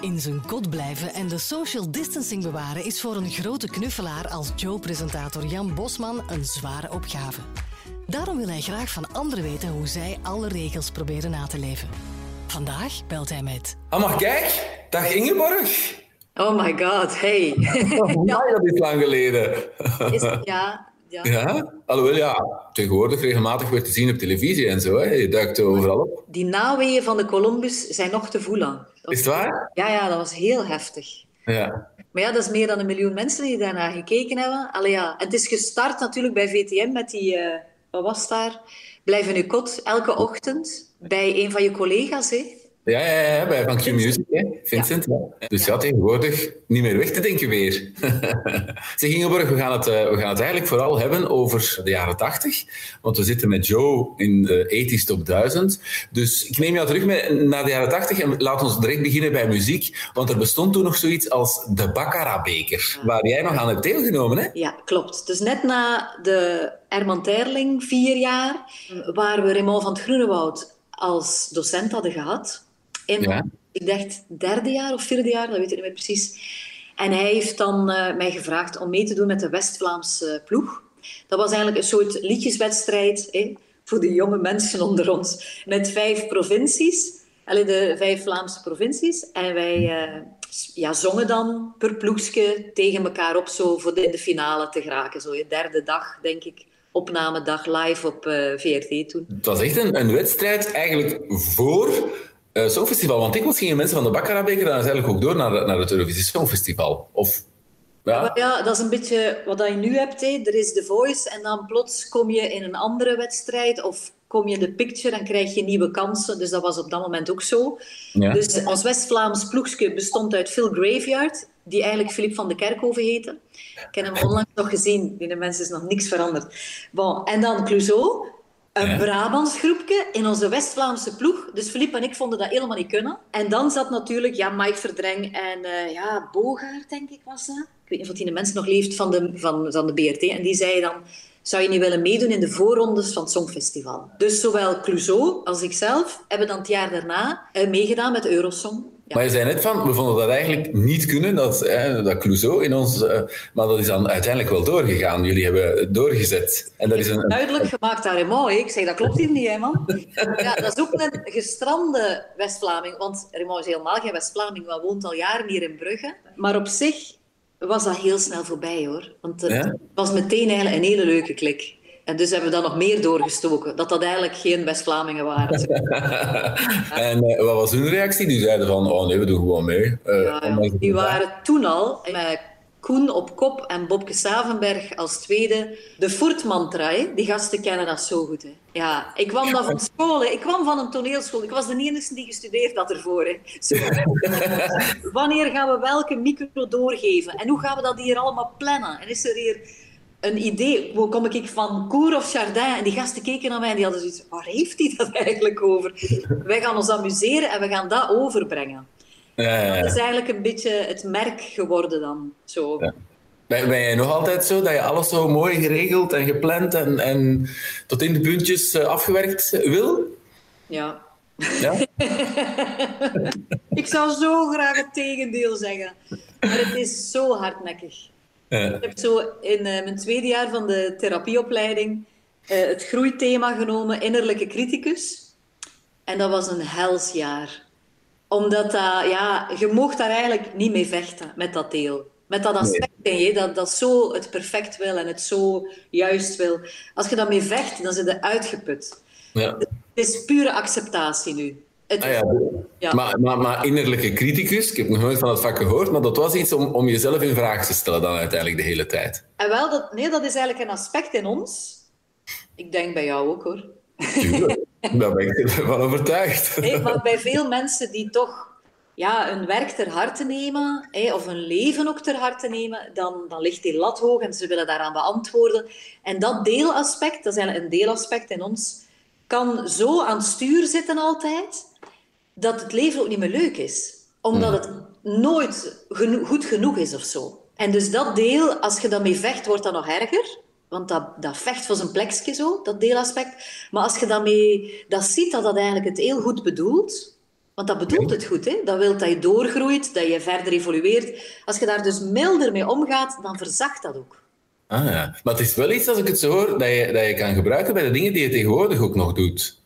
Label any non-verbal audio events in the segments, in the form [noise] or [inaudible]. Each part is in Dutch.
In zijn kot blijven en de social distancing bewaren is voor een grote knuffelaar als Joe-presentator Jan Bosman een zware opgave. Daarom wil hij graag van anderen weten hoe zij alle regels proberen na te leven. Vandaag belt hij met. Ah, maar kijk, dag Ingeborg. Oh my god, hey. [laughs] Oh, ja. dat is lang geleden. Is, ja, ja. Ja? Alhoewel, ja, tegenwoordig regelmatig weer te zien op televisie en zo. Hè. Je duikt overal op. Die naweeën van de Columbus zijn nog te voelen. Is het waar? Ja, ja, dat was heel heftig. Ja. Maar ja, dat is meer dan een miljoen mensen die daarnaar gekeken hebben. Allee, ja. Het is gestart natuurlijk bij VTM met die, eh, wat was daar? Blijf in uw kot elke ochtend bij een van je collega's. Hè? Ja, ja, ja, bij Van Q Music, hè? Vincent. Ja. Dus ja. tegenwoordig niet meer weg te denken weer. [laughs] zeg Ingeborg, we gaan, het, uh, we gaan het eigenlijk vooral hebben over de jaren 80. Want we zitten met Joe in de 80s top 1000. Dus ik neem jou terug mee naar de jaren 80 en laat ons direct beginnen bij muziek. Want er bestond toen nog zoiets als de Baccara-beker, waar jij nog aan hebt deelgenomen, hè? Ja, klopt. Dus net na de Herman Terling, vier jaar, waar we Raymond van het Groenewoud als docent hadden gehad in, ja. ik dacht, derde jaar of vierde jaar, dat weet ik niet meer precies. En hij heeft dan uh, mij gevraagd om mee te doen met de West-Vlaamse ploeg. Dat was eigenlijk een soort liedjeswedstrijd hè, voor de jonge mensen onder ons. Met vijf provincies, allee, de vijf Vlaamse provincies. En wij uh, ja, zongen dan per ploegje tegen elkaar op, zo voor de, in de finale te geraken. Zo je derde dag, denk ik opnamedag live op uh, VRT toen. Het was echt een, een wedstrijd eigenlijk voor uh, Songfestival. Want dikwijls gingen mensen van de Baccara-beker dan eigenlijk ook door naar, naar het Eurovisie Songfestival. Of, ja. Ja, dat is een beetje wat je nu hebt. Er is The Voice en dan plots kom je in een andere wedstrijd of kom je in de picture en krijg je nieuwe kansen. Dus dat was op dat moment ook zo. Ja. Dus ons West-Vlaams ploegje bestond uit Phil Graveyard, die eigenlijk Philip van de Kerkhoven heette. Ik heb hem onlangs nog gezien. Die mens is nog niks veranderd. Bon, en dan Clouseau, een ja. Brabants groepje in onze West-Vlaamse ploeg. Dus Filip en ik vonden dat helemaal niet kunnen. En dan zat natuurlijk ja, Mike Verdreng en uh, ja, Bogaert, denk ik, was dat. Ik weet niet of die mensen nog leeft van de, van, van de BRT. En die zei dan, zou je niet willen meedoen in de voorrondes van het Songfestival? Dus zowel Clouseau als ikzelf hebben dan het jaar daarna uh, meegedaan met Eurosong. Ja. Maar je zei net van, we vonden dat eigenlijk niet kunnen, dat, hè, dat Clouseau in ons... Uh, maar dat is dan uiteindelijk wel doorgegaan. Jullie hebben doorgezet. En dat is een, Duidelijk gemaakt daar, Raymond. Ik zeg, dat klopt hier niet, hè, man. [laughs] Ja, dat is ook een gestrande West-Vlaming. Want Raymond is helemaal geen West-Vlaming, maar woont al jaren hier in Brugge. Maar op zich was dat heel snel voorbij, hoor. Want het ja? was meteen eigenlijk een hele leuke klik. En dus hebben we dan nog meer doorgestoken. Dat dat eigenlijk geen West-Vlamingen waren. [laughs] en uh, wat was hun reactie? Die zeiden van, oh nee, we doen gewoon mee. Uh, ja, die waren toen al met Koen op kop en Bobke Savenberg als tweede. De Furt-mantra, die gasten kennen dat zo goed. Hè. Ja, ik kwam dan van school. Hè. Ik kwam van een toneelschool. Ik was de enige die gestudeerd had ervoor. Hè. Zo. [laughs] Wanneer gaan we welke micro doorgeven? En hoe gaan we dat hier allemaal plannen? En is er hier een idee. Hoe kom ik van Cour of Chardin? En die gasten keken naar mij en die hadden zoiets waar heeft hij dat eigenlijk over? [laughs] Wij gaan ons amuseren en we gaan dat overbrengen. Ja, ja, ja. Dat is eigenlijk een beetje het merk geworden dan. Zo. Ja. Ben, ben jij nog altijd zo, dat je alles zo mooi geregeld en gepland en, en tot in de puntjes uh, afgewerkt wil? Ja. ja? [laughs] ik zou zo graag het tegendeel zeggen. Maar het is zo hardnekkig. Ja. Ik heb zo in uh, mijn tweede jaar van de therapieopleiding uh, het groeithema genomen, innerlijke criticus. En dat was een hels jaar. Omdat dat, ja, je mocht daar eigenlijk niet mee vechten met dat deel. Met dat aspect in je, dat, dat zo het perfect wil en het zo juist wil. Als je daarmee vecht, dan zit je uitgeput. Ja. Het is pure acceptatie nu. Het, ah, ja. Ja. Maar, maar, maar, innerlijke criticus, ik heb nog nooit van het vak gehoord, maar dat was iets om, om jezelf in vraag te stellen dan uiteindelijk de hele tijd. En wel, dat, nee, dat is eigenlijk een aspect in ons. Ik denk bij jou ook hoor. Tuurlijk, daar ben ik [laughs] van overtuigd. Nee, maar bij veel mensen die toch ja, een werk ter harte nemen, of een leven ook ter harte nemen, dan, dan ligt die lat hoog en ze willen daaraan beantwoorden. En dat deelaspect, dat is eigenlijk een deelaspect in ons, kan zo aan het stuur zitten altijd, dat het leven ook niet meer leuk is. Omdat het nooit geno goed genoeg is of zo. En dus dat deel, als je daarmee vecht, wordt dat nog erger. Want dat, dat vecht voor zijn plekje zo, dat deelaspect. Maar als je daarmee dat ziet, dat dat eigenlijk het heel goed bedoelt, Want dat bedoelt het goed, hè? Dat wil dat je doorgroeit, dat je verder evolueert. Als je daar dus milder mee omgaat, dan verzacht dat ook. Ah ja, maar het is wel iets, als ik het zo hoor, dat je, dat je kan gebruiken bij de dingen die je tegenwoordig ook nog doet.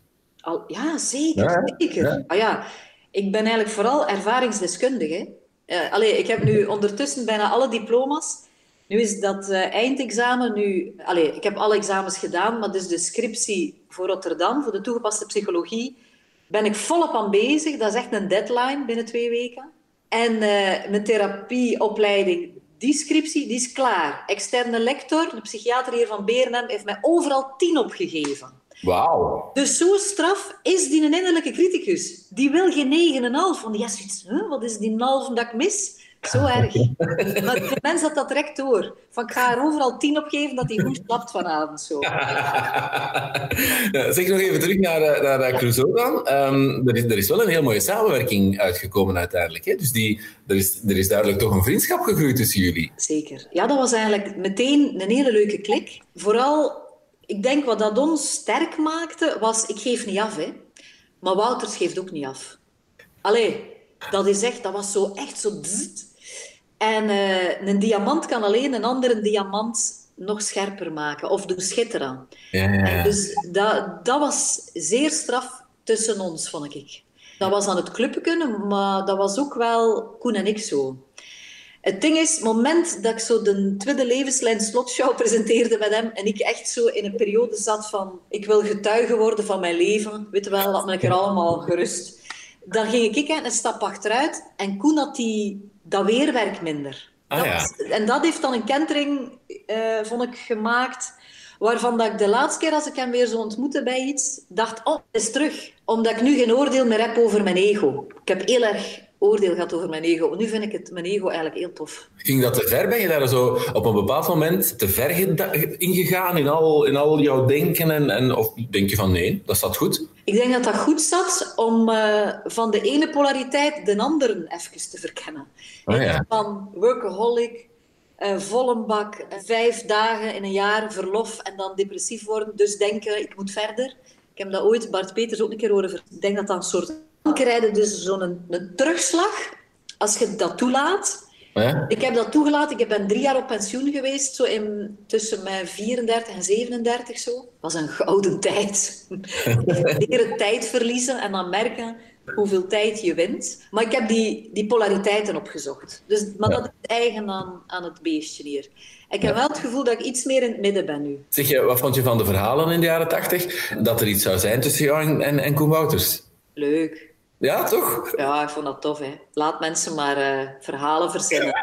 Al, ja, zeker. zeker. Ja. Ah, ja. Ik ben eigenlijk vooral ervaringsdeskundige. Uh, allee, ik heb nu ondertussen bijna alle diploma's. Nu is dat uh, eindexamen nu... Allee, ik heb alle examens gedaan, maar dus de scriptie voor Rotterdam, voor de toegepaste psychologie, ben ik volop aan bezig. Dat is echt een deadline binnen twee weken. En uh, mijn therapieopleiding, die scriptie, die is klaar. Externe lector, de psychiater hier van Berenhem, heeft mij overal tien opgegeven. Wauw. Dus zo straf is die een innerlijke criticus. Die wil geen 9,5. Want die heeft zoiets, huh, wat is die half dat ik mis? Zo [laughs] erg. maar de mens had dat direct door. Van, ik ga er overal tien op geven dat hij goed slaapt vanavond. Zo. [laughs] zeg nog even terug naar, eh, naar, naar Crusoe dan. Um, er, is, er is wel een heel mooie samenwerking uitgekomen uiteindelijk. Hè? Dus die, er, is, er is duidelijk toch een vriendschap gegroeid tussen jullie. Zeker. Ja, dat was eigenlijk meteen een hele leuke klik. Vooral ik denk wat dat ons sterk maakte, was ik geef niet af. Hè. Maar Wouters geeft ook niet af. Allee, dat is echt, dat was zo echt zo... En uh, een diamant kan alleen een andere diamant nog scherper maken of doen schitteren. Ja, ja, Dus dat, dat was zeer straf tussen ons, vond ik. Dat was aan het clubken, maar dat was ook wel Koen en ik zo. Het ding is, het moment dat ik zo de tweede levenslijn slotshow presenteerde met hem en ik echt zo in een periode zat van ik wil getuige worden van mijn leven, weet je wel, dat ben ik er allemaal gerust. Dan ging ik een stap achteruit en Koen had die, dat weerwerk minder. Ah, ja. en dat heeft dan een kentering, uh, vond ik, gemaakt waarvan dat ik de laatste keer als ik hem weer zo ontmoette bij iets, dacht, oh, is terug. Omdat ik nu geen oordeel meer heb over mijn ego. Ik heb heel erg oordeel gehad over mijn ego. Nu vind ik het, mijn ego eigenlijk heel tof. Ging dat te ver? Ben je daar zo op een bepaald moment te ver ingegaan in al, in al jouw denken? En, en, of denk je van nee, dat staat goed? Ik denk dat dat goed zat om uh, van de ene polariteit de andere even te verkennen. Oh, ja. Van workaholic, uh, volle bak, vijf dagen in een jaar verlof en dan depressief worden. Dus denken, ik moet verder. Ik heb dat ooit Bart Peters ook een keer horen. Ik denk dat dat een soort dan krijg je dus zo'n een, een, terugslag als je dat toelaat. Ja? Ik heb dat toegelaten. Ik ben drie jaar op pensioen geweest, zo in, tussen mijn 34 en 37 zo. Dat was een gouden [laughs] tijd. Leren tijd verliezen en dan merken hoeveel tijd je wint. Maar ik heb die, die polariteiten opgezocht. Dus, maar dat is eigen aan, aan het beestje hier. Ik heb wel het gevoel dat ik iets meer in het midden ben nu. Zeg je, wat vond je van de verhalen in de jaren 80? Dat er iets zou zijn tussen jou en, en, en Koen Wouters? Leuk. Ja, toch? Ja, ik vond dat tof. Hè. Laat mensen maar uh, verhalen verzinnen.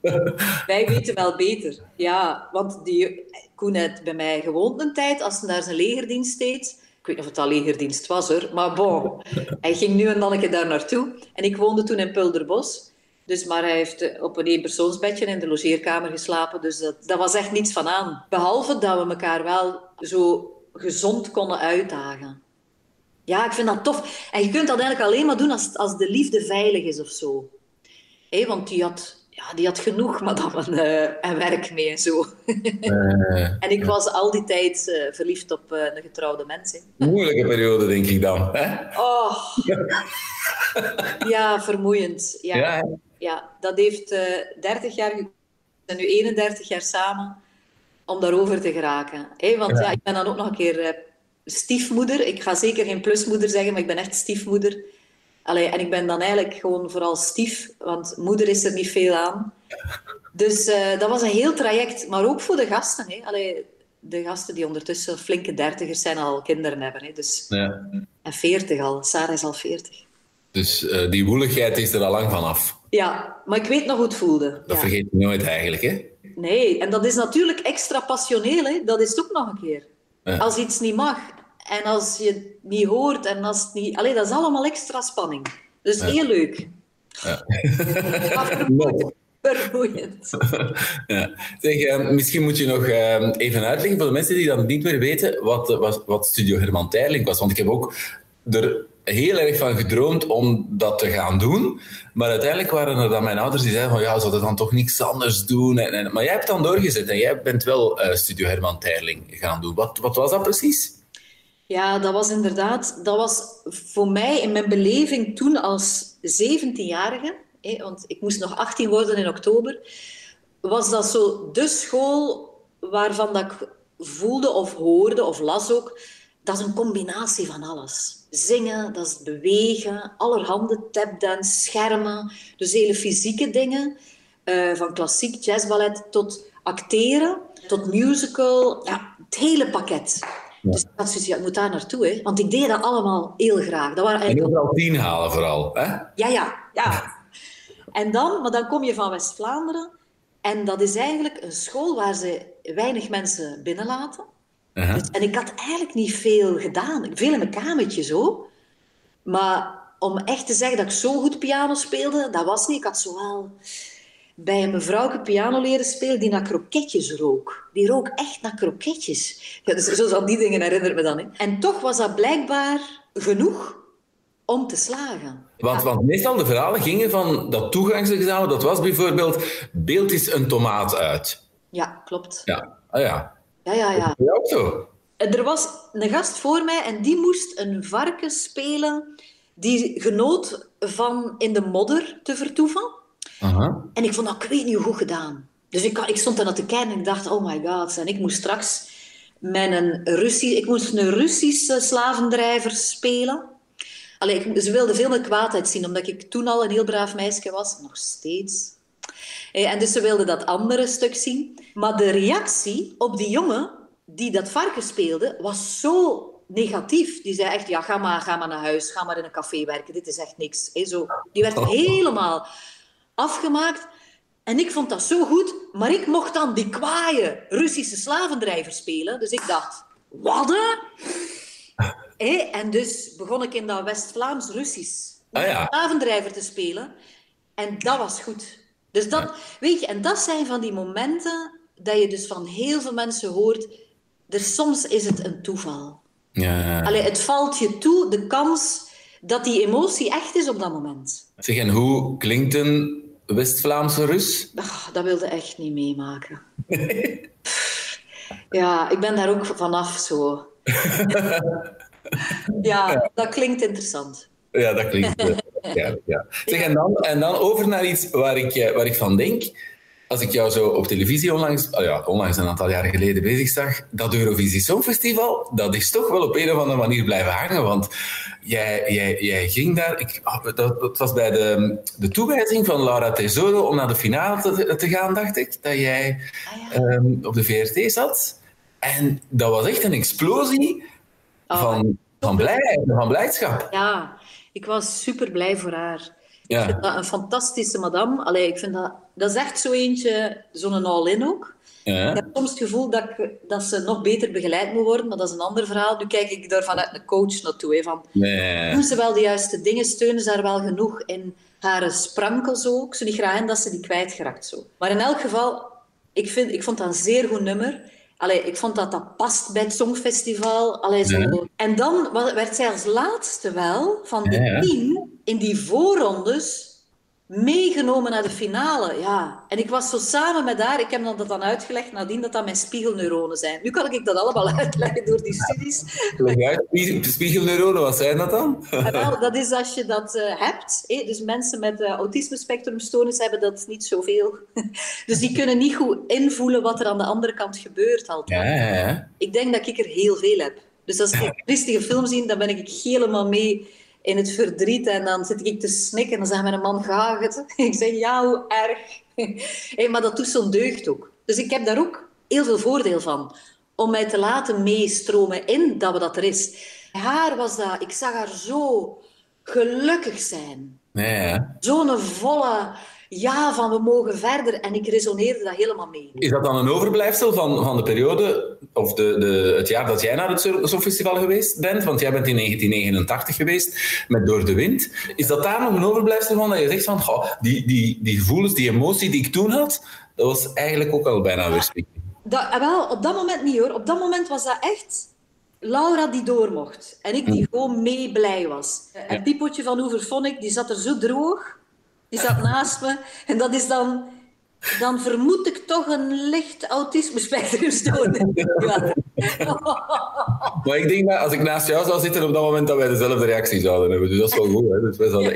[laughs] Wij weten wel beter. Ja, want die, Koen had bij mij gewoond een tijd, als hij naar zijn legerdienst deed. Ik weet niet of het al legerdienst was, hoor. Maar bon, hij ging nu en dan een keer daar naartoe. En ik woonde toen in Pulderbos. Dus, maar hij heeft eh, op een eenpersoonsbedje in de logeerkamer geslapen. Dus dat, dat was echt niets van aan. Behalve dat we elkaar wel zo gezond konden uitdagen. Ja, ik vind dat tof. En je kunt dat eigenlijk alleen maar doen als, als de liefde veilig is of zo. Hey, want die had, ja, die had genoeg [laughs] madame uh, en werk mee en zo. Uh, en ik was al die tijd uh, verliefd op een getrouwde mens. Moeilijke periode, denk ik dan. Hè? Oh. ja, vermoeiend. Ja, ja, ja dat heeft 30 jaar... We zijn nu 31 jaar samen om daarover te geraken. Hey, want ja. ik ben dan ook nog een keer stiefmoeder. Ik ga zeker geen plusmoeder zeggen, maar ik ben echt stiefmoeder. Allee, en ik ben dan eigenlijk gewoon vooral stief, want moeder is er niet veel aan. Dus uh, dat was een heel traject, maar ook voor de gasten. Hè. Allee, de gasten die ondertussen flinke dertigers zijn al kinderen hebben. Hè. Dus, ja. En veertig al. Sarah is al veertig. Dus uh, die woeligheid is er al lang vanaf. Ja, maar ik weet nog hoe het voelde. Dat ja. vergeet je nooit eigenlijk, hè? Nee, en dat is natuurlijk extra passioneel. Hè. Dat is het ook nog een keer. Als iets niet mag en als je het niet hoort en als het niet... Allee, dat is allemaal extra spanning. Dus heel leuk. Ja. [laughs] vermoeiend. [laughs] ja. Zeg, uh, misschien moet je nog uh, even uitleggen voor de mensen die dan niet meer weten wat, wat, wat Studio Herman Teirling was. Want ik heb ook er heel erg van gedroomd om dat te gaan doen. Maar uiteindelijk waren er dan mijn ouders die zeiden van ja, zouden dan toch niks anders doen. En, en, maar jij hebt dan doorgezet en jij bent wel uh, Studio Herman Teirling gaan doen. Wat, wat was dat precies? Ja, dat was inderdaad, dat was voor mij in mijn beleving toen als 17-jarige, want ik moest nog 18 worden in oktober, was dat zo de school waarvan dat ik voelde of hoorde of las ook, dat is een combinatie van alles. Zingen, dat is bewegen, allerhande tapdance, schermen, dus hele fysieke dingen, uh, van klassiek jazzballet tot acteren, tot musical, ja, het hele pakket. Dus ik had zoiets, ja, ik moet daar naartoe, hè. want ik deed dat allemaal heel graag. Dat waren eigenlijk... En overal tien halen vooral, hè? Ja, ja, ja. En dan, maar dan kom je van West-Vlaanderen en dat is eigenlijk een school waar ze weinig mensen binnenlaten. Uh dus, en ik had eigenlijk niet veel gedaan. Veel in mijn kamertje zo. Maar om echt te zeggen dat ik zo goed piano speelde, dat was niet. Ik had zowel bij een mevrouw piano leren spelen die naar kroketjes rook. Die rook echt naar kroketjes. Ja, dus zo aan die dingen herinnert me dan. Hè. En toch was dat blijkbaar genoeg om te slagen. Want, want meestal de verhalen gingen van dat toegangsexamen, dat was bijvoorbeeld beeld is een tomaat uit. Ja, klopt. Ja, ah, ja. Ja, ja, ja. Ja, ook zo. Er was een gast voor mij en die moest een varken spelen die genoot van in de modder te vertoeven. Aha. En ik vond dat, ik weet niet hoe goed gedaan. Dus ik, ik stond daar te kijken en ik dacht, oh my god. En ik moest straks met een Russisch, ik moest een Russische slavendrijver spelen. Allee, ze wilden veel meer kwaadheid zien, omdat ik toen al een heel braaf meisje was. Nog steeds. En dus ze wilden dat andere stuk zien. Maar de reactie op die jongen die dat varken speelde, was zo negatief. Die zei echt, ja, ga maar, ga maar naar huis, ga maar in een café werken, dit is echt niks. Zo, die werd oh. helemaal afgemaakt. En ik vond dat zo goed, maar ik mocht dan die kwaaie Russische slavendrijver spelen. Dus ik dacht, wat? [laughs] en dus begon ik in dat West-Vlaams-Russisch ah, ja. slavendrijver te spelen. En dat was goed. Dus dat, weet je, en dat zijn van die momenten dat je dus van heel veel mensen hoort. Er, soms is het een toeval. Ja. Allee, het valt je toe, de kans dat die emotie echt is op dat moment. Zeg, en hoe klinkt een West-Vlaamse Rus? Ach, dat wilde echt niet meemaken. [laughs] ja, ik ben daar ook vanaf zo. [laughs] ja, dat klinkt interessant. Ja, dat klinkt. ja, ja. Zeg, en, dan, en dan over naar iets waar ik, eh, waar ik van denk. Als ik jou zo op televisie onlangs, oh ja, onlangs een aantal jaren geleden bezig zag, dat Eurovisie Songfestival, dat is toch wel op een of andere manier blijven hangen. Want jij, jij, jij ging daar, ik, oh, dat, dat, was bij de, de toewijzing van Laura Tesoro om naar de finale te, te gaan, dacht ik, dat jij ah, ehm, op de VRT zat. En dat was echt een explosie oh. van, van blijdschap. Ja, ik was super blij voor haar. Ja. Ik vind dat een fantastische madame. Allee, ik vind dat, dat is echt zo eentje, zo'n all-in ook. Ja. Ik heb soms het gevoel dat, ik, dat ze nog beter begeleid moet worden, maar dat is een ander verhaal. Nu kijk ik daar vanuit een coach naartoe. Hè, van, nee. Doen ze wel de juiste dingen? Steunen ze haar wel genoeg in haar sprankels ook? Ik zou niet graag dat ze die kwijtgeraakt zo. Maar in elk geval, ik, vind, ik vond dat een zeer goed nummer. Allee, ik vond dat dat past bij het Songfestival. Allee, zo. En dan werd zij als laatste wel van de tien in die voorrondes meegenomen naar de finale. Ja. En ik was zo samen met haar, ik heb dat dan uitgelegd nadien dat dat mijn spiegelneuronen zijn. Nu kan ik dat allemaal [laughs] uitleggen door die studies. Leg spiegelneuronen, wat zijn dat dan? Wel, dat is als je dat uh, hebt. Dus mensen met uh, autisme spectrumstoornis hebben dat niet zoveel. [laughs] dus die kunnen niet goed invoelen wat er aan de andere kant gebeurt altijd. Ja, ja, ja. Ik denk dat ik er heel veel heb. Dus als ik [laughs] een triestige film zie, dan ben ik helemaal mee in het verdriet. En dan zit ik te snikken en dan zegt mijn man, ga het? [laughs] Ik zeg, ja, hoe erg. [laughs] hey, maar dat doet zo'n deugd ook. Dus ik heb daar ook heel veel voordeel van. Om mij te laten meestromen in dat we dat er is. Haar was dat, ik zag haar zo gelukkig zijn. Ja. Zo'n volle ja, van we mogen verder. En ik resoneerde dat helemaal mee. Is dat dan een overblijfsel van, van de periode, of de, de, het jaar dat jij naar het Songfestival geweest bent? Want jij bent in 1989 geweest met Door de Wind. Is dat daar nog een overblijfsel van? Dat je zegt van, goh, die, die, die gevoelens, die emotie die ik toen had, dat was eigenlijk ook al bijna weer Dat, ah, wel, op dat moment niet hoor. Op dat moment was dat echt Laura die door mocht. En ik die hm. gewoon mee blij was. En Piepotje van Oeverphonic, die zat er zo droog. Die zat naast me. En dat is dan dan vermoed ik toch een licht autisme-spectrumstoornis. [laughs] ja. maar ik denk dat als ik naast jou zou zitten op dat moment, dat wij dezelfde reactie zouden hebben. Dus dat is wel goed. Hè? Dus wij zouden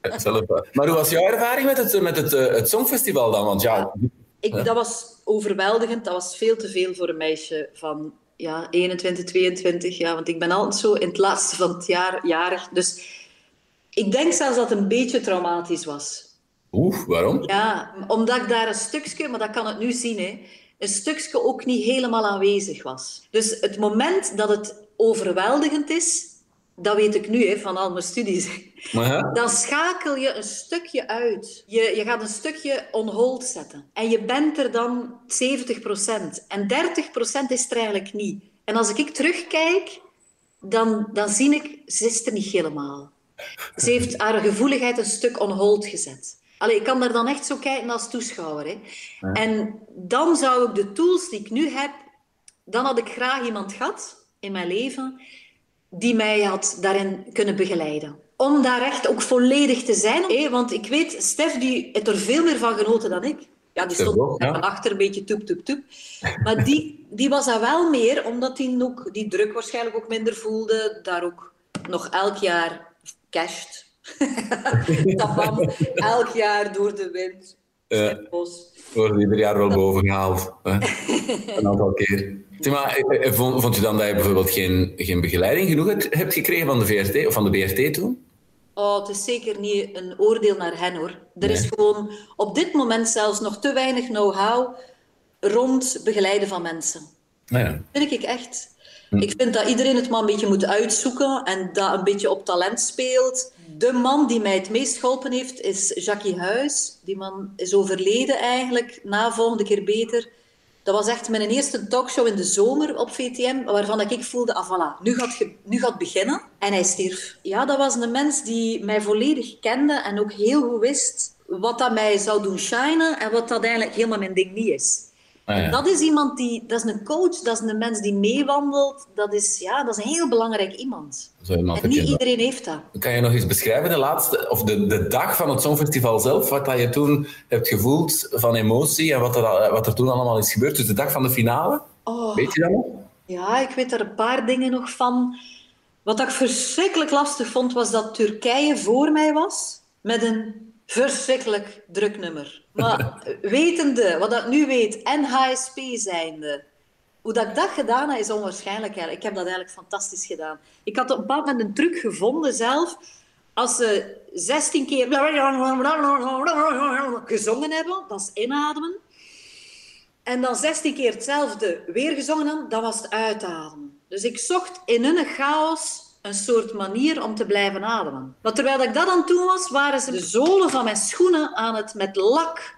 echt zelf... Maar hoe was jouw ervaring met het, met het, eh, het Songfestival dan? Want ja... Ik, dat was overweldigend. Dat was veel te veel voor een meisje van ja, 21, 22 jaar. Want ik ben altijd zo in het laatste van het jaar jarig. Dus ik denk zelfs dat het een beetje traumatisch was. Oeh, waarom? Ja, omdat ik daar een stukje, maar dat kan het nu zien, hè, een stukje ook niet helemaal aanwezig was. Dus het moment dat het overweldigend is, dat weet ik nu hè, van al mijn studies, dan schakel je een stukje uit. Je, je gaat een stukje on hold zetten. En je bent er dan 70%. En 30% is er eigenlijk niet. En als ik terugkijk, dan, dan zie ik, ze is er niet helemaal. Ze heeft haar gevoeligheid een stuk on hold gezet. Allee, ik kan daar dan echt zo kijken als toeschouwer. Hè. En dan zou ik de tools die ik nu heb, dan had ik graag iemand gehad in mijn leven die mij had daarin kunnen begeleiden. Om daar echt ook volledig te zijn. Hè? Want ik weet, Stef die heeft er veel meer van genoten dan ik. Ja, die stond ja. achter een beetje toep, toep, toep. Maar die, die was daar wel meer, omdat hij ook die druk waarschijnlijk ook minder voelde. Daar ook nog elk jaar casht [laughs] Tabam, elk jaar door de wind. Uh, wordt ieder jaar wel boven gehaald. Een aantal keer. Maar, eh, eh, vond, vond je dan dat je bijvoorbeeld geen, geen begeleiding genoeg hebt gekregen van de VRT of van de BRT toen? Oh, het is zeker niet een oordeel naar hen hoor. Er is gewoon op dit moment zelfs nog te weinig know-how rond begeleiden van mensen. Ah, ja. Vind ik echt. Hm. Ik vind dat iedereen het maar een beetje moet uitzoeken en dat een beetje op talent speelt. De man die mij het meest geholpen heeft is Jackie Huis. Die man is overleden eigenlijk, na volgende keer beter. Dat was echt mijn eerste talkshow in de zomer op VTM, waarvan ik voelde, ah voilà, nu gaat, nu gaat het beginnen. En hij stierf. Ja, dat was een mens die mij volledig kende en ook heel goed wist wat dat mij zou doen shinen en wat dat eigenlijk helemaal mijn ding niet is. Ah, dat is iemand die, dat is een coach, dat is een mens die meewandelt. Dat is, ja, dat is een heel belangrijk iemand. iemand en niet iedereen heeft dat. Kan je nog eens beschrijven de laatste, of de, de dag van het Songfestival zelf, wat dat je toen hebt gevoeld van emotie en wat er, wat er toen allemaal is gebeurd? Dus de dag van de finale? Oh. Weet je dat nog? Ja, ik weet er een paar dingen nog van. Wat ik verschrikkelijk lastig vond, was dat Turkije voor mij was met een verschrikkelijk druk nummer. Maar wetende, wat ik nu weet, en HSP zijnde, hoe dat ik dat gedaan heb, is onwaarschijnlijk. Ik heb dat eigenlijk fantastisch gedaan. Ik had op een bepaald moment een truc gevonden zelf. Als ze 16 keer gezongen hebben, dat is inademen. En dan 16 keer hetzelfde weer gezongen hebben, dat was het uitademen. Dus ik zocht in hun chaos een soort manier om te blijven ademen. Maar terwijl ik dat aan het doen was, waren ze de zolen van mijn schoenen aan het met lak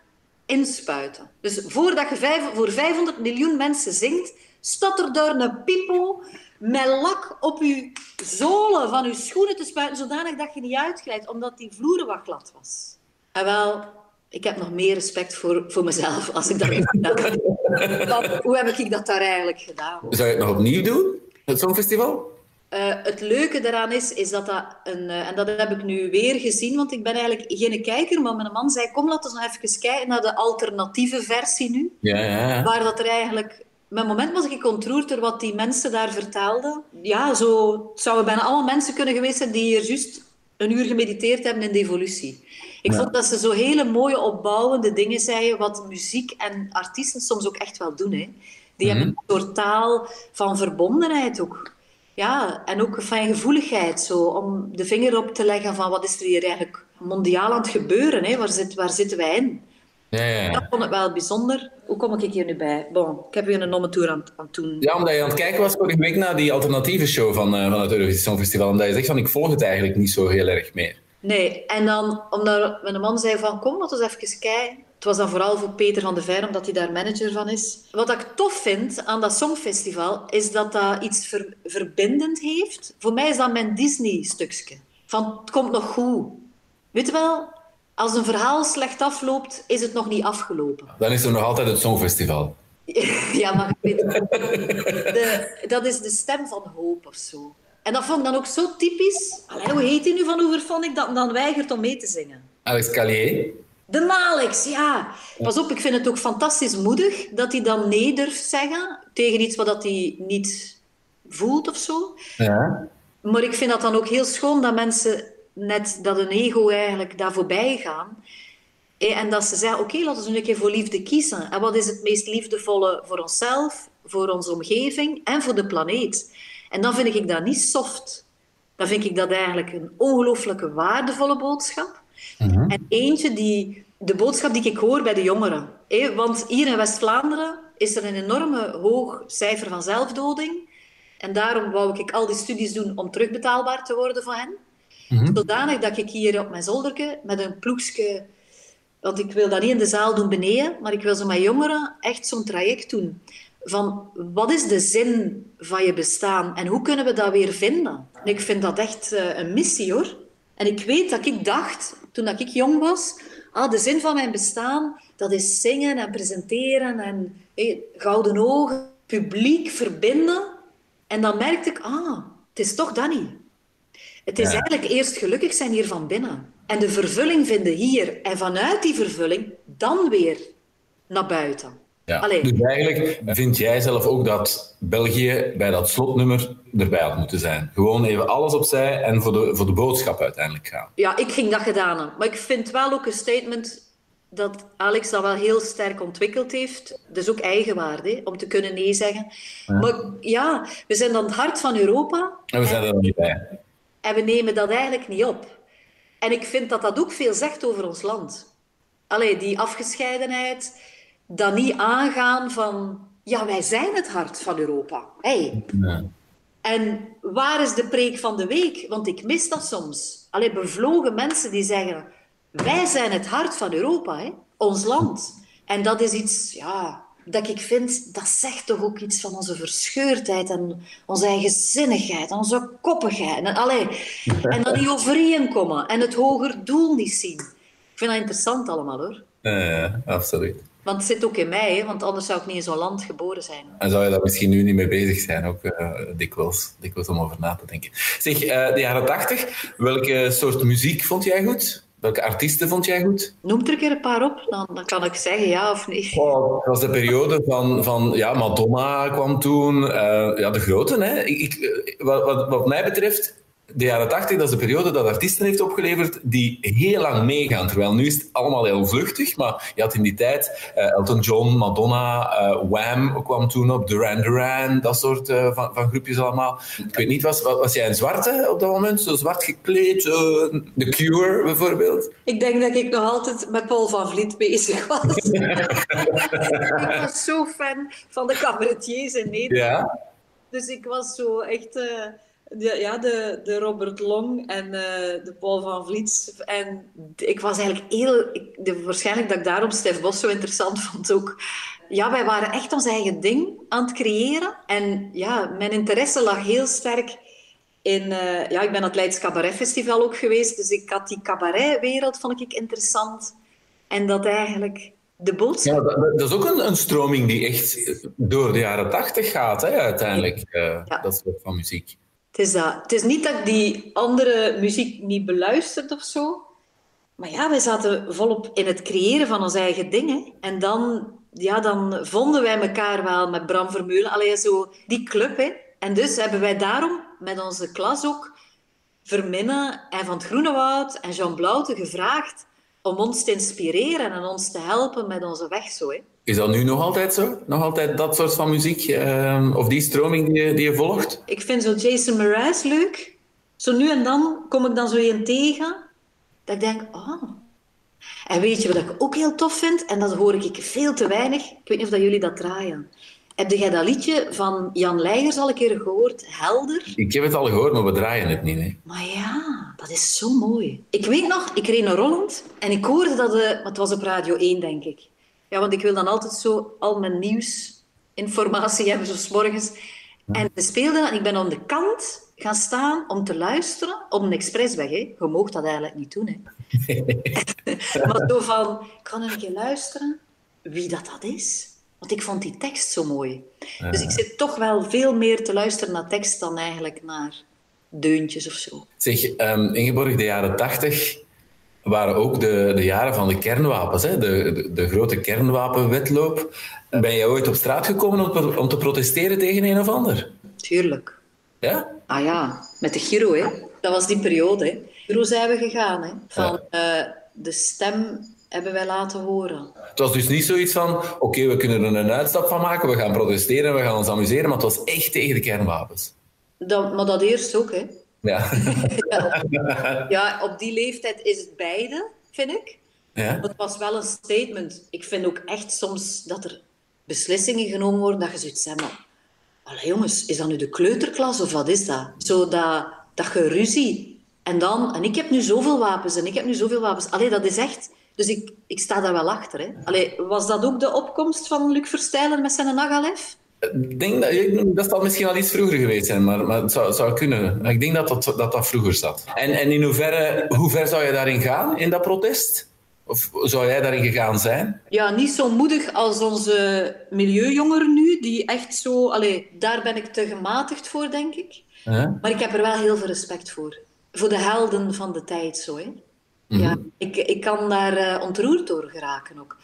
inspuiten. Dus voordat je vijf, voor 500 miljoen mensen zingt, staat er daar een pipo met lak op je zolen van je schoenen te spuiten, zodanig dat je niet uitglijdt, omdat die vloer wat glad was. En wel, ik heb nog meer respect voor, voor mezelf als ik dat heb gedaan. [laughs] Hoe heb ik dat daar eigenlijk gedaan? Zou je het nog opnieuw doen, het Songfestival? Uh, het leuke daaraan is, is dat dat een... Uh, en dat heb ik nu weer gezien, want ik ben eigenlijk geen kijker, maar mijn man zei, kom laten we nog even kijken naar de alternatieve versie nu. Ja, ja, ja. Waar dat er eigenlijk... Mijn moment was ik ontroerd door wat die mensen daar vertelden. Ja, zo... Het zouden bijna allemaal mensen kunnen geweest zijn die hier juist een uur gemediteerd hebben in de evolutie. Ik vond dat ze zo hele mooie opbouwende dingen zeiden, wat muziek en artiesten soms ook echt wel doen. Hè. Die hebben mhm. een soort taal van verbondenheid ook ja, en ook fijngevoeligheid, zo, om de vinger op te leggen van wat is er hier eigenlijk mondiaal aan het gebeuren, hè? Waar, zit, waar zitten wij in? Ja, ja, ja. Dat vond ik wel bijzonder. Hoe kom ik hier nu bij? Bon, ik heb weer een nomme aan, aan doen. Ja, omdat je aan het kijken was vorige week naar die alternatieve show van, uh, van het Eurovisie Songfestival. Omdat je zegt van ik volg het eigenlijk niet zo heel erg meer. Nee, en dan omdat mijn man zei van kom, laten we even kijken. Het was dan vooral voor Peter van de Ver, omdat hij daar manager van is. Wat ik tof vind aan dat Songfestival, is dat dat iets verbindend heeft. Voor mij is dat mijn Disney-stukje. Van, het komt nog goed. Weet je wel, als een verhaal slecht afloopt, is het nog niet afgelopen. Dan is er nog altijd het Songfestival. [laughs] ja, maar weet, de, dat is de stem van hoop of zo. En dat vond ik dan ook zo typisch. Allee, hoe heet hij nu van Oeverphonic dat dan weigert om mee te zingen? Alex Callier. De Alex, ja. Pas op, ik vind het ook fantastisch moedig dat hij dan nee durft zeggen tegen iets wat hij niet voelt of zo. Ja. Maar ik vind dat dan ook heel schoon dat mensen net dat een ego eigenlijk daar voorbij gaan. En dat ze zeggen, oké, laten we een keer voor liefde kiezen. En wat is het meest liefdevolle voor onszelf, voor onze omgeving en voor de planeet? En dan vind ik dat niet soft. Dan vind ik dat eigenlijk een ongelooflijke waardevolle boodschap. Mhm. En eentje die, de boodschap die ik hoor bij de jongeren. Want hier in West-Vlaanderen is er een enorme hoog cijfer van zelfdoding. En daarom wou ik al die studies doen om terugbetaalbaar te worden voor hen. Mm Zodanig dat ik hier op mijn zolderke met een ploegje... Want ik wil dat niet in de zaal doen beneden, maar ik wil zo met jongeren echt zo'n traject doen. Van wat is de zin van je bestaan en hoe kunnen we dat weer vinden? En ik vind dat echt uh, een missie hoor. En ik weet dat ik dacht, toen dat ik jong was, ah, de zin van mijn bestaan, dat is zingen en presenteren en hey, gouden ogen, publiek verbinden. En dan merkte ik, ah, het is toch dat niet. Het is eigenlijk eerst gelukkig zijn hier van binnen. En de vervulling vinden hier. En vanuit die vervulling dan weer naar buiten. Ja. Dus eigenlijk vind jij zelf ook dat België bij dat slotnummer erbij had moeten zijn. Gewoon even alles opzij en voor de, voor de boodschap uiteindelijk gaan. Ja, ik ging dat gedaan hebben. Maar ik vind wel ook een statement dat Alex dat wel heel sterk ontwikkeld heeft. Dus ook eigenwaarde, om te kunnen nee zeggen. Maar ja, we zijn dan het hart van Europa. En we zijn er nog niet bij. En we nemen dat eigenlijk niet op. En ik vind dat dat ook veel zegt over ons land. Allee, die afgescheidenheid dan niet aangaan van, ja, wij zijn het hart van Europa. Hey. En waar is de preek van de week? Want ik mis dat soms. Alleen bevlogen mensen die zeggen, wij zijn het hart van Europa, hè? ons land. En dat is iets, ja, dat ik vind, dat zegt toch ook iets van onze verscheurdheid en onze eigenzinnigheid en onze koppigheid. En, allee, [laughs] en dan niet overeenkomen en het hoger doel niet zien. Ik vind dat interessant allemaal, hoor. Ja, absoluut. Want het zit ook in mij, hè? want anders zou ik niet in zo'n land geboren zijn. En zou je daar misschien nu niet mee bezig zijn, ook uh, dikwijls, dikwijls om over na te denken. Zeg, uh, de jaren tachtig, welke soort muziek vond jij goed? Welke artiesten vond jij goed? Noem er een keer een paar op, dan, dan kan ik zeggen ja of nee. Oh, dat was de periode van, van ja, Madonna kwam toen. Uh, ja, de grote. Hè. Ik, ik, wat, wat, wat mij betreft de jaren 80, dat is de periode dat artiesten heeft opgeleverd die heel lang meegaan. Terwijl nu is het allemaal heel vluchtig, maar je had in die tijd uh, Elton John, Madonna, uh, Wham kwam toen op, Duran Duran, dat soort uh, van, van, groepjes allemaal. Ik weet niet, was, was jij een zwarte op dat moment? Zo zwart gekleed? The Cure bijvoorbeeld? Ik denk dat ik nog altijd met Paul van Vliet bezig was. [laughs] ik was zo fan van de cabaretiers in Nederland. Ja? Dus ik was zo echt de, ja, de, de Robert Long en uh, de Paul van Vliet. En ik was eigenlijk heel... Ik, de, waarschijnlijk dat ik daarom Stef Bos zo interessant [laughs] vond ook. Ja, wij waren echt ons eigen ding aan het creëren. En ja, mijn interesse lag heel sterk in... Uh, ja, ik ben aan het Leids Cabaret Festival ook geweest. Dus ik had die cabaretwereld, vond ik interessant. En dat eigenlijk de boodschap... Ja, dat, dat is ook een, een, stroming die echt door de jaren tachtig gaat, hè, uiteindelijk. Uh, ja. Dat soort van muziek. Het is, dat. het is niet dat ik die andere muziek niet beluisterd of zo. Maar ja, wij zaten volop in het creëren van onze eigen dingen. En dan, ja, dan vonden wij elkaar wel met Bram Vermeulen. Alleen zo die club. Hè. En dus hebben wij daarom met onze klas ook Verminnen en Van het Groenewoud en Jean Blauwte gevraagd om ons te inspireren en ons te helpen met onze weg zo. Hè. Is dat nu nog altijd zo? Nog altijd dat soort van muziek? Uh, of die stroming die je, die je volgt? Ik vind zo Jason Mraz leuk. Zo nu en dan kom ik dan zo een tegen. Dat ik denk, oh. En weet je wat ik ook heel tof vind? En dat hoor ik veel te weinig. Ik weet niet of dat jullie dat draaien. Heb jij dat liedje van Jan Leijers al een keer gehoord? Helder? Ik heb het al gehoord, maar we draaien het niet. Hè? Maar ja, dat is zo mooi. Ik weet nog, ik reed naar Rolland en ik hoorde dat... De, het was op Radio 1, denk ik. Ja, want ik wil dan altijd zo al mijn nieuwsinformatie hebben, zo morgens. En we speelden en ik ben aan de kant gaan staan om te luisteren op een expressweg. Hè. Je mocht dat eigenlijk niet doen. Hè. [laughs] maar zo van, ik kan een keer luisteren wie dat, dat is. Want ik vond die tekst zo mooi. Dus ik zit toch wel veel meer te luisteren naar tekst dan eigenlijk naar deuntjes of zo. Zeg, um, Ingeborg, de jaren tachtig waren ook de, de jaren van de kernwapens, hè? De, de, de grote kernwapenwetloop. Ben je ooit op straat gekomen om, om te protesteren tegen een of ander? Tuurlijk. Ja? Ah ja, met de Giro, hè. Dat was die periode, hè. Giro zijn we gegaan, hè. Van uh, de stem hebben wij laten horen. Het was dus niet zoiets van, oké, we kunnen er een uitstap van maken, we gaan protesteren, we gaan ons amuseren, maar het was echt tegen de kernwapens. Dat, maar dat eerst ook, hè. Ja. ja. [laughs] ja, op die leeftijd is het beide, vind ik. Ja. Het was wel een statement. Ik vind ook echt soms dat er beslissingen genomen worden dat je zoiets zegt, maar... Allee, jongens, is dat nu de kleuterklas of wat is dat? Zo dat, dat je ruzie... En dan... En ik heb nu zoveel wapens en ik heb nu zoveel wapens. Allee, dat is echt... Dus ik, ik sta daar wel achter. Hè. Allee, was dat ook de opkomst van Luc Verstijlen met zijn Nagalef? Ik denk dat, dat zal misschien al iets vroeger geweest zijn, maar, maar het zou, zou kunnen. Ik denk dat dat, dat, dat vroeger zat. En, en in hoeverre, hoe ver zou je daarin gaan, in dat protest? Of zou jij daarin gegaan zijn? Ja, niet zo moedig als onze milieujongeren nu, die echt zo... Allee, daar ben ik te gematigd voor, denk ik. Maar ik heb er wel heel veel respect voor. Voor de helden van de tijd, zo. Hè. Ja, mhm. ik, ik kan daar uh, ontroerd door geraken ook.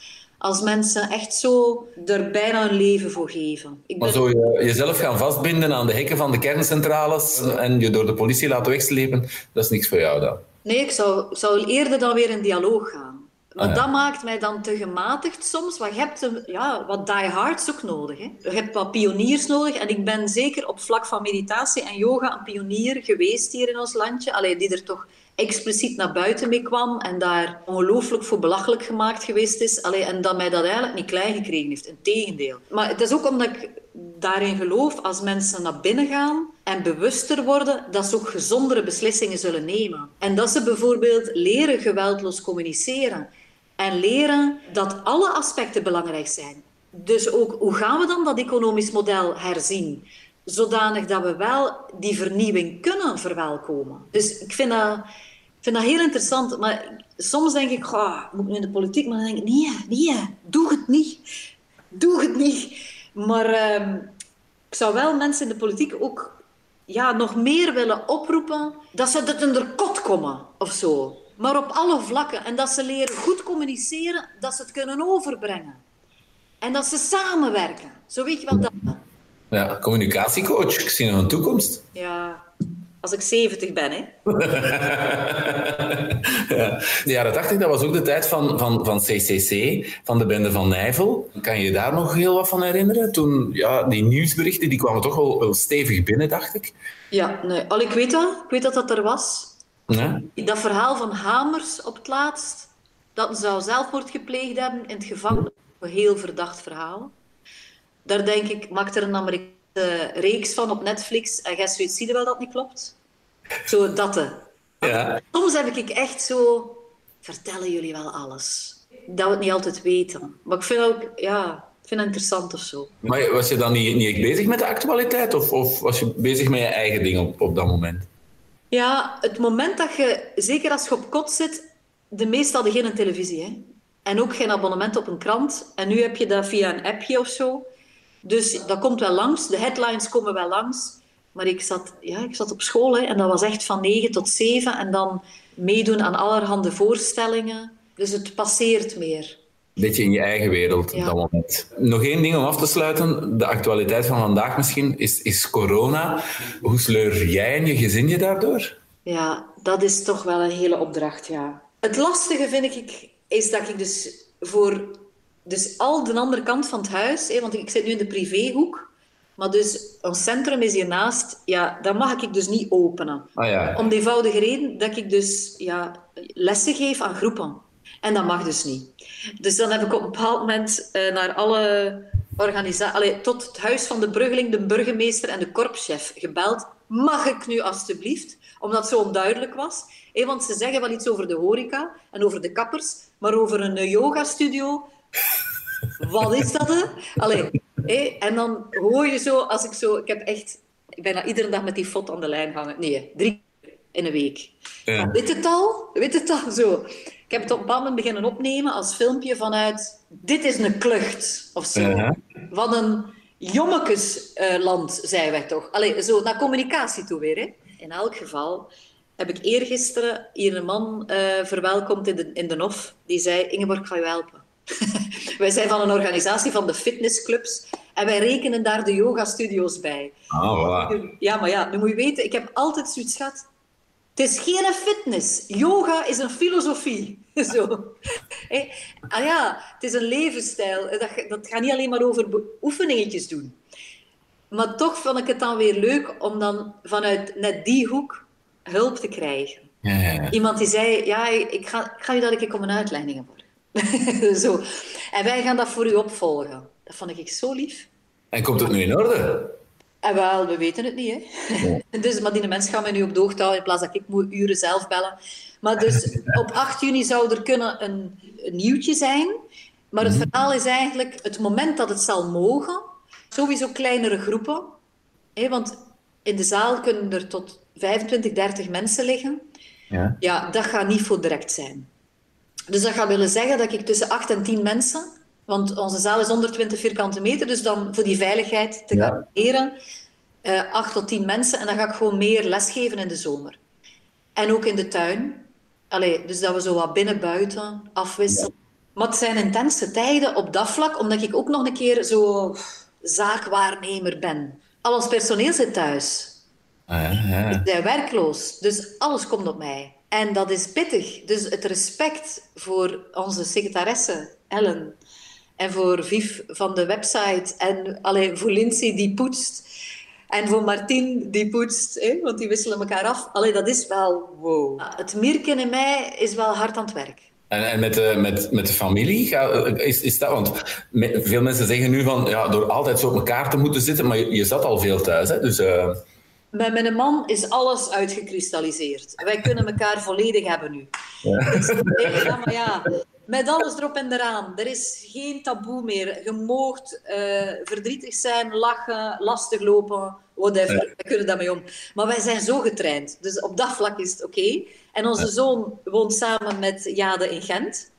Als mensen echt zo er bijna een leven voor geven. Ik ben... Maar zo je, jezelf gaan vastbinden aan de hekken van de kerncentrales en je door de politie laten wegslepen, dat is niks voor jou dan? Nee, ik zou, zou eerder dan weer in dialoog gaan. Maar ah, dat maakt mij dan te gematigd soms. Want je hebt ja, wat diehards ook nodig. Hè. Je hebt wat pioniers nodig. En ik ben zeker op vlak van meditatie en yoga een pionier geweest hier in ons landje. Allee, die er toch expliciet naar buiten mee kwam en daar ongelooflijk voor belachelijk gemaakt geweest is. Allee, en dat mij dat eigenlijk niet klein gekregen heeft. Integendeel. Maar het is ook omdat ik daarin geloof, als mensen naar binnen gaan en bewuster worden, dat ze ook gezondere beslissingen zullen nemen. En dat ze bijvoorbeeld leren geweldloos communiceren. En leren dat alle aspecten belangrijk zijn. Dus ook, hoe gaan we dan dat economisch model herzien? Zodanig dat we wel die vernieuwing kunnen verwelkomen. Dus ik vind dat, vind dat heel interessant. Maar soms denk ik, oh, moet ik nu in de politiek? Maar dan denk ik, nee, nee, doe het niet. Doe het niet. Maar uh, ik zou wel mensen in de politiek ook ja, nog meer willen oproepen dat ze het in de kot komen of zo maar op alle vlakken. En dat ze leren goed communiceren, dat ze het kunnen overbrengen. En dat ze samenwerken. Zo weet je wel dat. Ja, communicatiecoach. Ik zie nog een toekomst. Ja, als ik 70 ben, hè. [laughs] ja. De jaren 80, dat was ook de tijd van, van, van CCC, van de bende van Nijvel. Kan je daar nog heel wat van herinneren? Toen, ja, die nieuwsberichten, die kwamen toch wel, wel stevig binnen, dacht ik. Ja, nee. Al, ik weet dat. Ik weet dat dat er was. Ja. Dat verhaal van Hamers op het laatst, dat zou zelfmoord gepleegd hebben in het gevangen. Een heel verdacht verhaal. Daar denk ik, maakt er een Amerikaanse reeks van op Netflix en jij weet, zie je wel dat niet klopt? Zo dat. Ja. Soms heb ik echt zo, vertellen jullie wel alles? Dat we het niet altijd weten. Maar ik vind ook, ja, ik vind het interessant of zo. Maar was je dan niet, niet bezig met de actualiteit? Of, of was je bezig met je eigen ding op, op dat moment? Ja, het moment dat je, zeker als je op kot zit, de meesten hadden geen televisie. Hè? En ook geen abonnement op een krant. En nu heb je dat via een appje of zo. Dus dat komt wel langs. De headlines komen wel langs. Maar ik zat, ja, ik zat op school hè, en dat was echt van 9 tot 7. En dan meedoen aan allerhande voorstellingen. Dus het passeert meer. Een beetje in je eigen wereld op dat moment. Nog één ding om af te sluiten. De actualiteit van vandaag misschien is, is corona. Hoe sleur jij en je gezin je daardoor? Ja, dat is toch wel een hele opdracht, ja. Het lastige vind ik, is dat ik dus voor dus al de andere kant van het huis, hè, want ik zit nu in de privéhoek, maar dus ons centrum is hiernaast, ja, dat mag ik dus niet openen. Ah, ja. Om de eenvoudige reden dat ik dus ja, lessen geef aan groepen. En dat mag dus niet. Dus dan heb ik op een bepaald moment uh, naar alle organisaties, tot het huis van de Bruggeling, de burgemeester en de korpschef gebeld. Mag ik nu alstublieft? Omdat het zo onduidelijk was. Eh, want ze zeggen wel iets over de horeca en over de kappers, maar over een yoga-studio. Wat is dat? Hè? Allee, eh, en dan hoor je zo, als ik zo, ik heb echt bijna iedere dag met die fot aan de lijn hangen. Nee, drie in een week. Ja. Weet het al? Weet het al? Zo. Ik heb het op een moment beginnen opnemen als filmpje vanuit... Dit is een klucht, of zo. Uh Van een jommekesland, uh, zijn wij toch. Allee, zo naar communicatie toe weer. Hè. In elk geval, heb ik eergisteren hier een man uh, verwelkomd in de, in de NOF. Die zei, Ingeborg, ik ga je helpen. [laughs] wij zijn van een organisatie van de fitnessclubs en wij rekenen daar de yoga-studio's bij. Ah, voilà. Ja, maar ja, nu moet je weten, ik heb altijd zoiets gehad. Het is geen fitness. Yoga is een filosofie. [laughs] Zo. Ah ja, het is een levensstijl. Dat, dat gaat niet alleen maar over oefeningetjes doen. Maar toch vond ik het dan weer leuk om dan vanuit net die hoek hulp te krijgen. Ja, ja, ja. Iemand die zei, ja, ik ga, ik ga je dat ik om een uitleiding. [laughs] Zo. En wij gaan dat voor u opvolgen. Dat vond ik zo lief. En komt het nu in orde? En wel, we weten het niet. Hè? [laughs] dus, maar die mensen gaan mij nu op de hoogte houden in plaats dat ik moet uren zelf bellen. Maar dus [laughs] op 8 juni zou er kunnen een, een nieuwtje zijn. Maar het mhm. verhaal is eigenlijk het moment dat het zal mogen. Sowieso kleinere groepen. Hè? Want in de zaal kunnen er tot 25, 30 mensen liggen. Ja. ja, dat gaat niet voor direct zijn. Dus dat gaat willen zeggen dat ik tussen 8 en 10 mensen want onze zaal is 120 vierkante meter, dus dan voor die veiligheid te garanderen, uh, eh, 8 tot 10 mensen. En dan ga ik gewoon meer lesgeven in de zomer. En ook in de tuin. Allee, dus dat we zo wat binnen-buiten afwisselen. Maar het zijn intense tijden op dat vlak, omdat ik ook nog een keer zo zaakwaarnemer ben. Al ons personeel zit thuis. Ah, ja, Ik ben werkloos, dus alles komt op mij. En dat is pittig. Dus het respect voor onze secretaresse, Ellen, en voor Viv van de website. En alleen voor Lindsay die poetst. En voor Martin die poetst. Hè, want die wisselen elkaar af. Allee, dat is wel wow. Het Mirken in mij is wel hard aan het werk. En, en met, de, met, met de familie, is, is dat... Want veel mensen zeggen nu van, ja, door altijd zo op elkaar te moeten zitten, maar je, je zat al veel thuis, hè? Dus... Uh... Bij mijn man is alles uitgekristalliseerd. Wij kunnen elkaar volledig hebben nu. Ja. Dus, ja, maar ja, met alles erop en eraan. Er is geen taboe meer. Je moogt uh, verdrietig zijn, lachen, lastig lopen, whatever. Ja. We kunnen daarmee om. Maar wij zijn zo getraind. Dus op dat vlak is het oké. En onze zoon woont samen met Jade in Gent.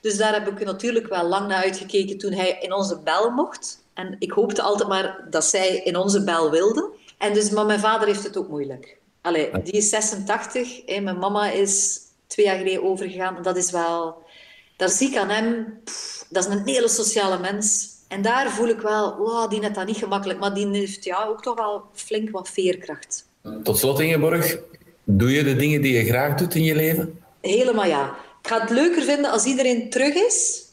Dus daar heb ik natuurlijk wel lang naar uitgekeken toen hij in onze bel mocht. En ik hoopte altijd maar dat zij in onze bel wilde. En dus, maar mijn vader heeft het ook moeilijk. Allee, die is 86. Hè, mijn mama is twee jaar geleden overgegaan. Dat is wel daar zie ik aan hem, dat is een hele sociale mens. En daar voel ik wel, wow, die net dat niet gemakkelijk, maar die heeft ja, ook toch wel flink wat veerkracht. Tot slot, Ingeborg, doe je de dingen die je graag doet in je leven? Helemaal ja. Ik ga het leuker vinden als iedereen terug is.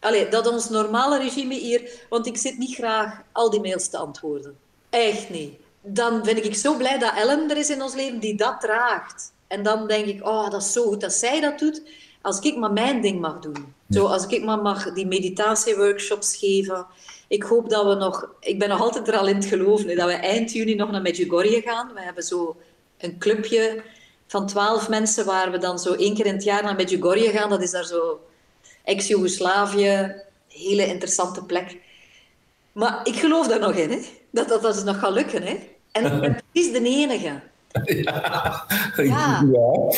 Allee, dat ons normale regime hier... Want ik zit niet graag al die mails te antwoorden. Echt niet. Dan ben ik zo blij dat Ellen er is in ons leven die dat draagt. En dan denk ik, oh, dat is zo goed dat zij dat doet. Als ik maar mijn ding mag doen. Zo, als ik maar mag die meditatieworkshops geven. Ik hoop dat we nog... Ik ben nog altijd er al in het geloven. dat we eind juni nog naar Medjugorje gaan. We hebben zo een clubje van twaalf mensen waar we dan zo één keer in het jaar naar Medjugorje gaan. Dat is daar zo ex-Jugoslavië. Hele interessante plek. Maar ik geloof daar nog in, hè. Dat, dat dat nog gaat lukken, hè. En [laughs] ik ben precies de enige. Ja, ja. ja.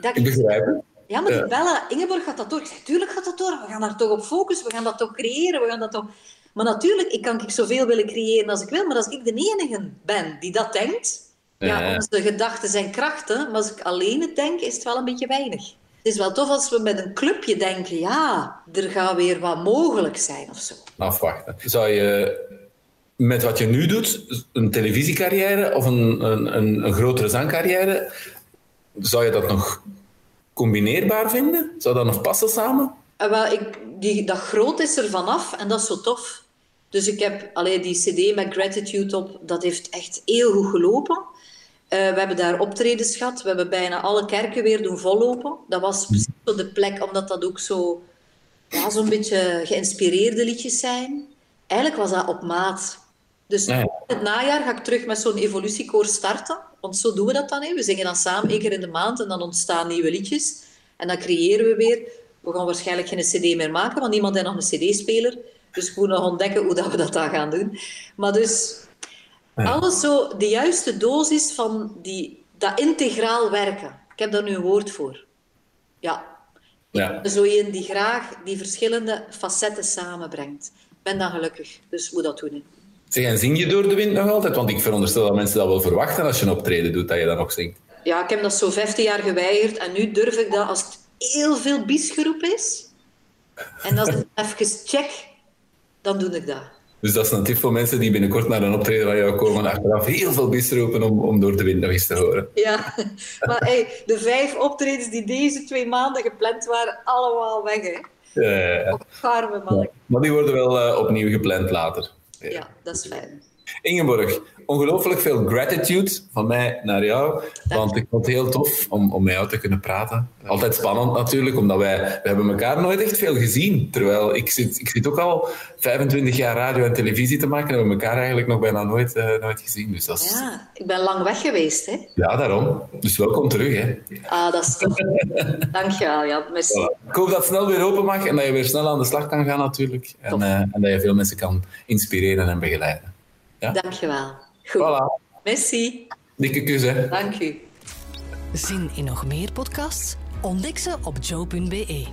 Dat ik begrijp het. Ja, maar die bellen, Ingeborg gaat dat door. Ik zeg, tuurlijk gaat dat door. We gaan daar toch op focussen. We gaan dat toch creëren. We gaan dat toch... Maar natuurlijk, ik kan ik zoveel willen creëren als ik wil. Maar als ik de enige ben die dat denkt... Ja, onze gedachten zijn krachten. Maar als ik alleen het denk, is het wel een beetje weinig. Het is wel tof als we met een clubje denken... Ja, er gaat weer wat mogelijk zijn of zo. Afwachten. Zou je met wat je nu doet, een televisiecarrière of een, een, een, grotere zangcarrière... Zou je dat nog combineerbaar vinden? Zou dat nog passen samen? Wel, ik, die, dat groot is er vanaf en dat is zo tof. Dus ik heb alleen die CD met Gratitude op, dat heeft echt heel goed gelopen. Uh, we hebben daar optredens gehad. We hebben bijna alle kerken weer doen vollopen. Dat was precies zo de plek, omdat dat ook zo ja, zo'n beetje geïnspireerde liedjes zijn. Eigenlijk was dat op maat. Dus in het najaar ga ik terug met zo'n evolutiekoor starten. Want zo doen we dat dan. Hè. We zingen dan samen één keer in de maand en dan ontstaan nieuwe liedjes. En dan creëren we weer. We gaan waarschijnlijk geen cd meer maken, want niemand heeft nog een cd-speler. Dus we moeten nog ontdekken hoe dat we dat dan gaan doen. Maar dus alles zo, de juiste dosis van die, dat integraal werken. Ik heb daar nu een woord voor. Ja. ja. Zo een die graag die verschillende facetten samenbrengt. Ik ben dan gelukkig, dus moet dat doen. Zeg, en zing je door de wind nog altijd? Want ik veronderstel dat mensen dat wel verwachten als je een optreden doet, dat je dat nog zingt. ja, ik heb dat zo 15 jaar geweigerd en nu durf ik dat als het heel veel biesgeroep is. En als ik [laughs] even check, dan doe ik dat. Dus dat is een tip voor mensen die binnenkort naar een optreden van jou komen, achteraf heel veel bis roepen om, om door de wind nog eens te horen. Ja, maar hey, de vijf optredens die deze twee maanden gepland waren, allemaal weg, hè. Ja, ja, man. maar die worden wel uh, opnieuw gepland later. Ja, dat is fijn. Ingeborg, ongelooflijk veel gratitude van mij naar jou. Want ik vond het heel tof om, om met jou te kunnen praten. Altijd spannend natuurlijk, omdat wij we hebben elkaar nooit echt veel gezien. Terwijl ik zit, ik zit ook al 25 jaar radio en televisie te maken en we hebben elkaar eigenlijk nog bijna nooit, uh, nooit gezien. Dus dat is... Ja, ik ben lang weg geweest. Hè? Ja, daarom. Dus welkom terug. Hè. Ah, dat is tof. [laughs] Dank je wel, ja. Ik hoop dat het snel weer open mag en dat je weer snel aan de slag kan gaan natuurlijk. En, uh, en dat je veel mensen kan inspireren en begeleiden. Ja? Dankjewel. Goed. Voilà. Merci. Dikke kus, hè. Dank u. Zin in nog meer podcasts? Ontdek ze op joe.be.